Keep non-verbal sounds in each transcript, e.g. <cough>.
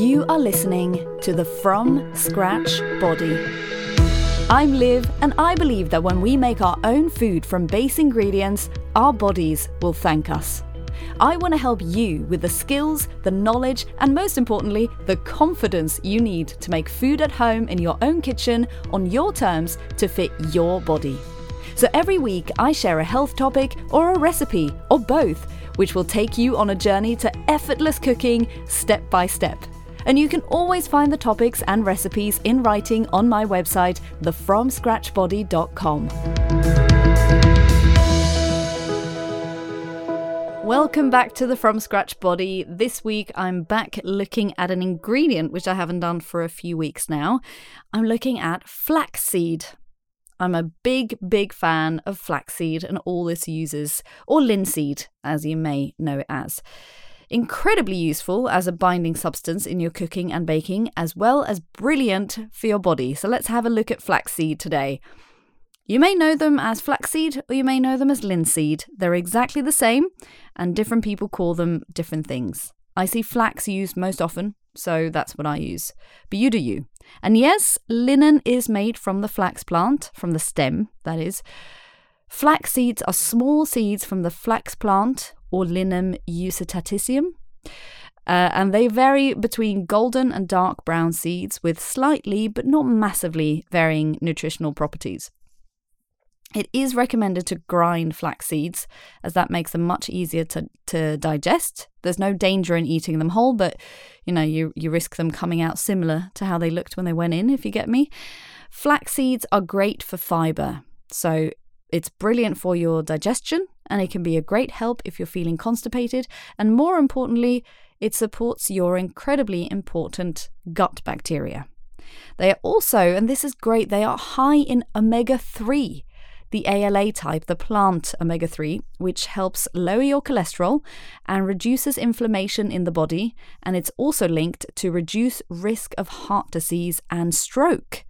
You are listening to the From Scratch Body. I'm Liv, and I believe that when we make our own food from base ingredients, our bodies will thank us. I want to help you with the skills, the knowledge, and most importantly, the confidence you need to make food at home in your own kitchen on your terms to fit your body. So every week, I share a health topic or a recipe, or both, which will take you on a journey to effortless cooking step by step. And you can always find the topics and recipes in writing on my website, thefromscratchbody.com. Welcome back to the From Scratch Body. This week I'm back looking at an ingredient which I haven't done for a few weeks now. I'm looking at flaxseed. I'm a big, big fan of flaxseed and all this uses, or linseed, as you may know it as incredibly useful as a binding substance in your cooking and baking, as well as brilliant for your body. So let's have a look at flaxseed today. You may know them as flaxseed or you may know them as linseed. They're exactly the same, and different people call them different things. I see flax used most often, so that's what I use. But you do you. And yes, linen is made from the flax plant, from the stem, that is. Flax seeds are small seeds from the flax plant, or Linum usitatissimum. Uh, and they vary between golden and dark brown seeds with slightly but not massively varying nutritional properties. It is recommended to grind flax seeds as that makes them much easier to, to digest. There's no danger in eating them whole, but you know, you, you risk them coming out similar to how they looked when they went in, if you get me. Flax seeds are great for fiber. So it's brilliant for your digestion and it can be a great help if you're feeling constipated. And more importantly, it supports your incredibly important gut bacteria. They are also, and this is great, they are high in omega 3, the ALA type, the plant omega 3, which helps lower your cholesterol and reduces inflammation in the body. And it's also linked to reduce risk of heart disease and stroke.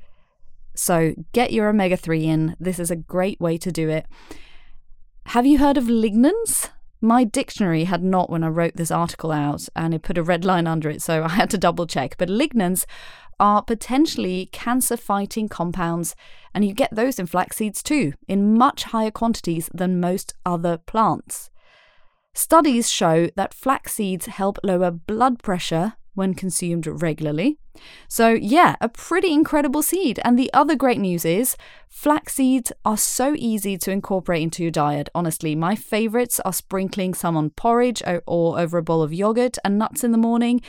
So get your omega 3 in. This is a great way to do it. Have you heard of lignans? My dictionary had not when I wrote this article out, and it put a red line under it, so <laughs> I had to double check. But lignans are potentially cancer fighting compounds, and you get those in flax seeds too, in much higher quantities than most other plants. Studies show that flax seeds help lower blood pressure when consumed regularly. So, yeah, a pretty incredible seed. And the other great news is flax seeds are so easy to incorporate into your diet. Honestly, my favorites are sprinkling some on porridge or, or over a bowl of yogurt and nuts in the morning.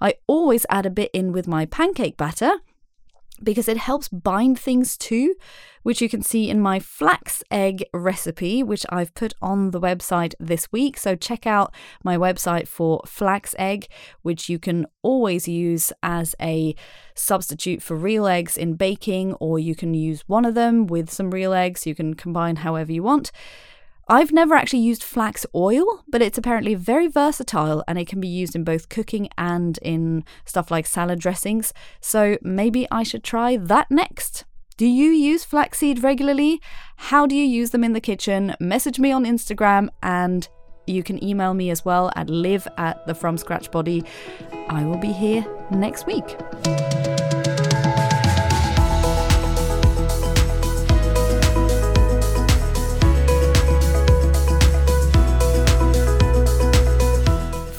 I always add a bit in with my pancake batter because it helps bind things too, which you can see in my flax egg recipe, which I've put on the website this week. So check out my website for flax egg, which you can always use as a substitute for real eggs in baking, or you can use one of them with some real eggs. You can combine however you want. I've never actually used flax oil, but it's apparently very versatile and it can be used in both cooking and in stuff like salad dressings. So maybe I should try that next. Do you use flaxseed regularly? How do you use them in the kitchen? Message me on Instagram and you can email me as well at Liv at the From Scratch Body. I will be here next week.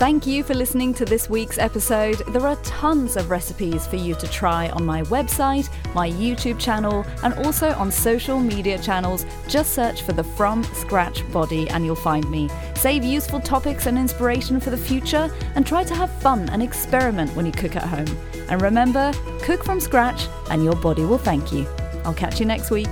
Thank you for listening to this week's episode. There are tons of recipes for you to try on my website, my YouTube channel, and also on social media channels. Just search for the From Scratch Body and you'll find me. Save useful topics and inspiration for the future and try to have fun and experiment when you cook at home. And remember, cook from scratch and your body will thank you. I'll catch you next week.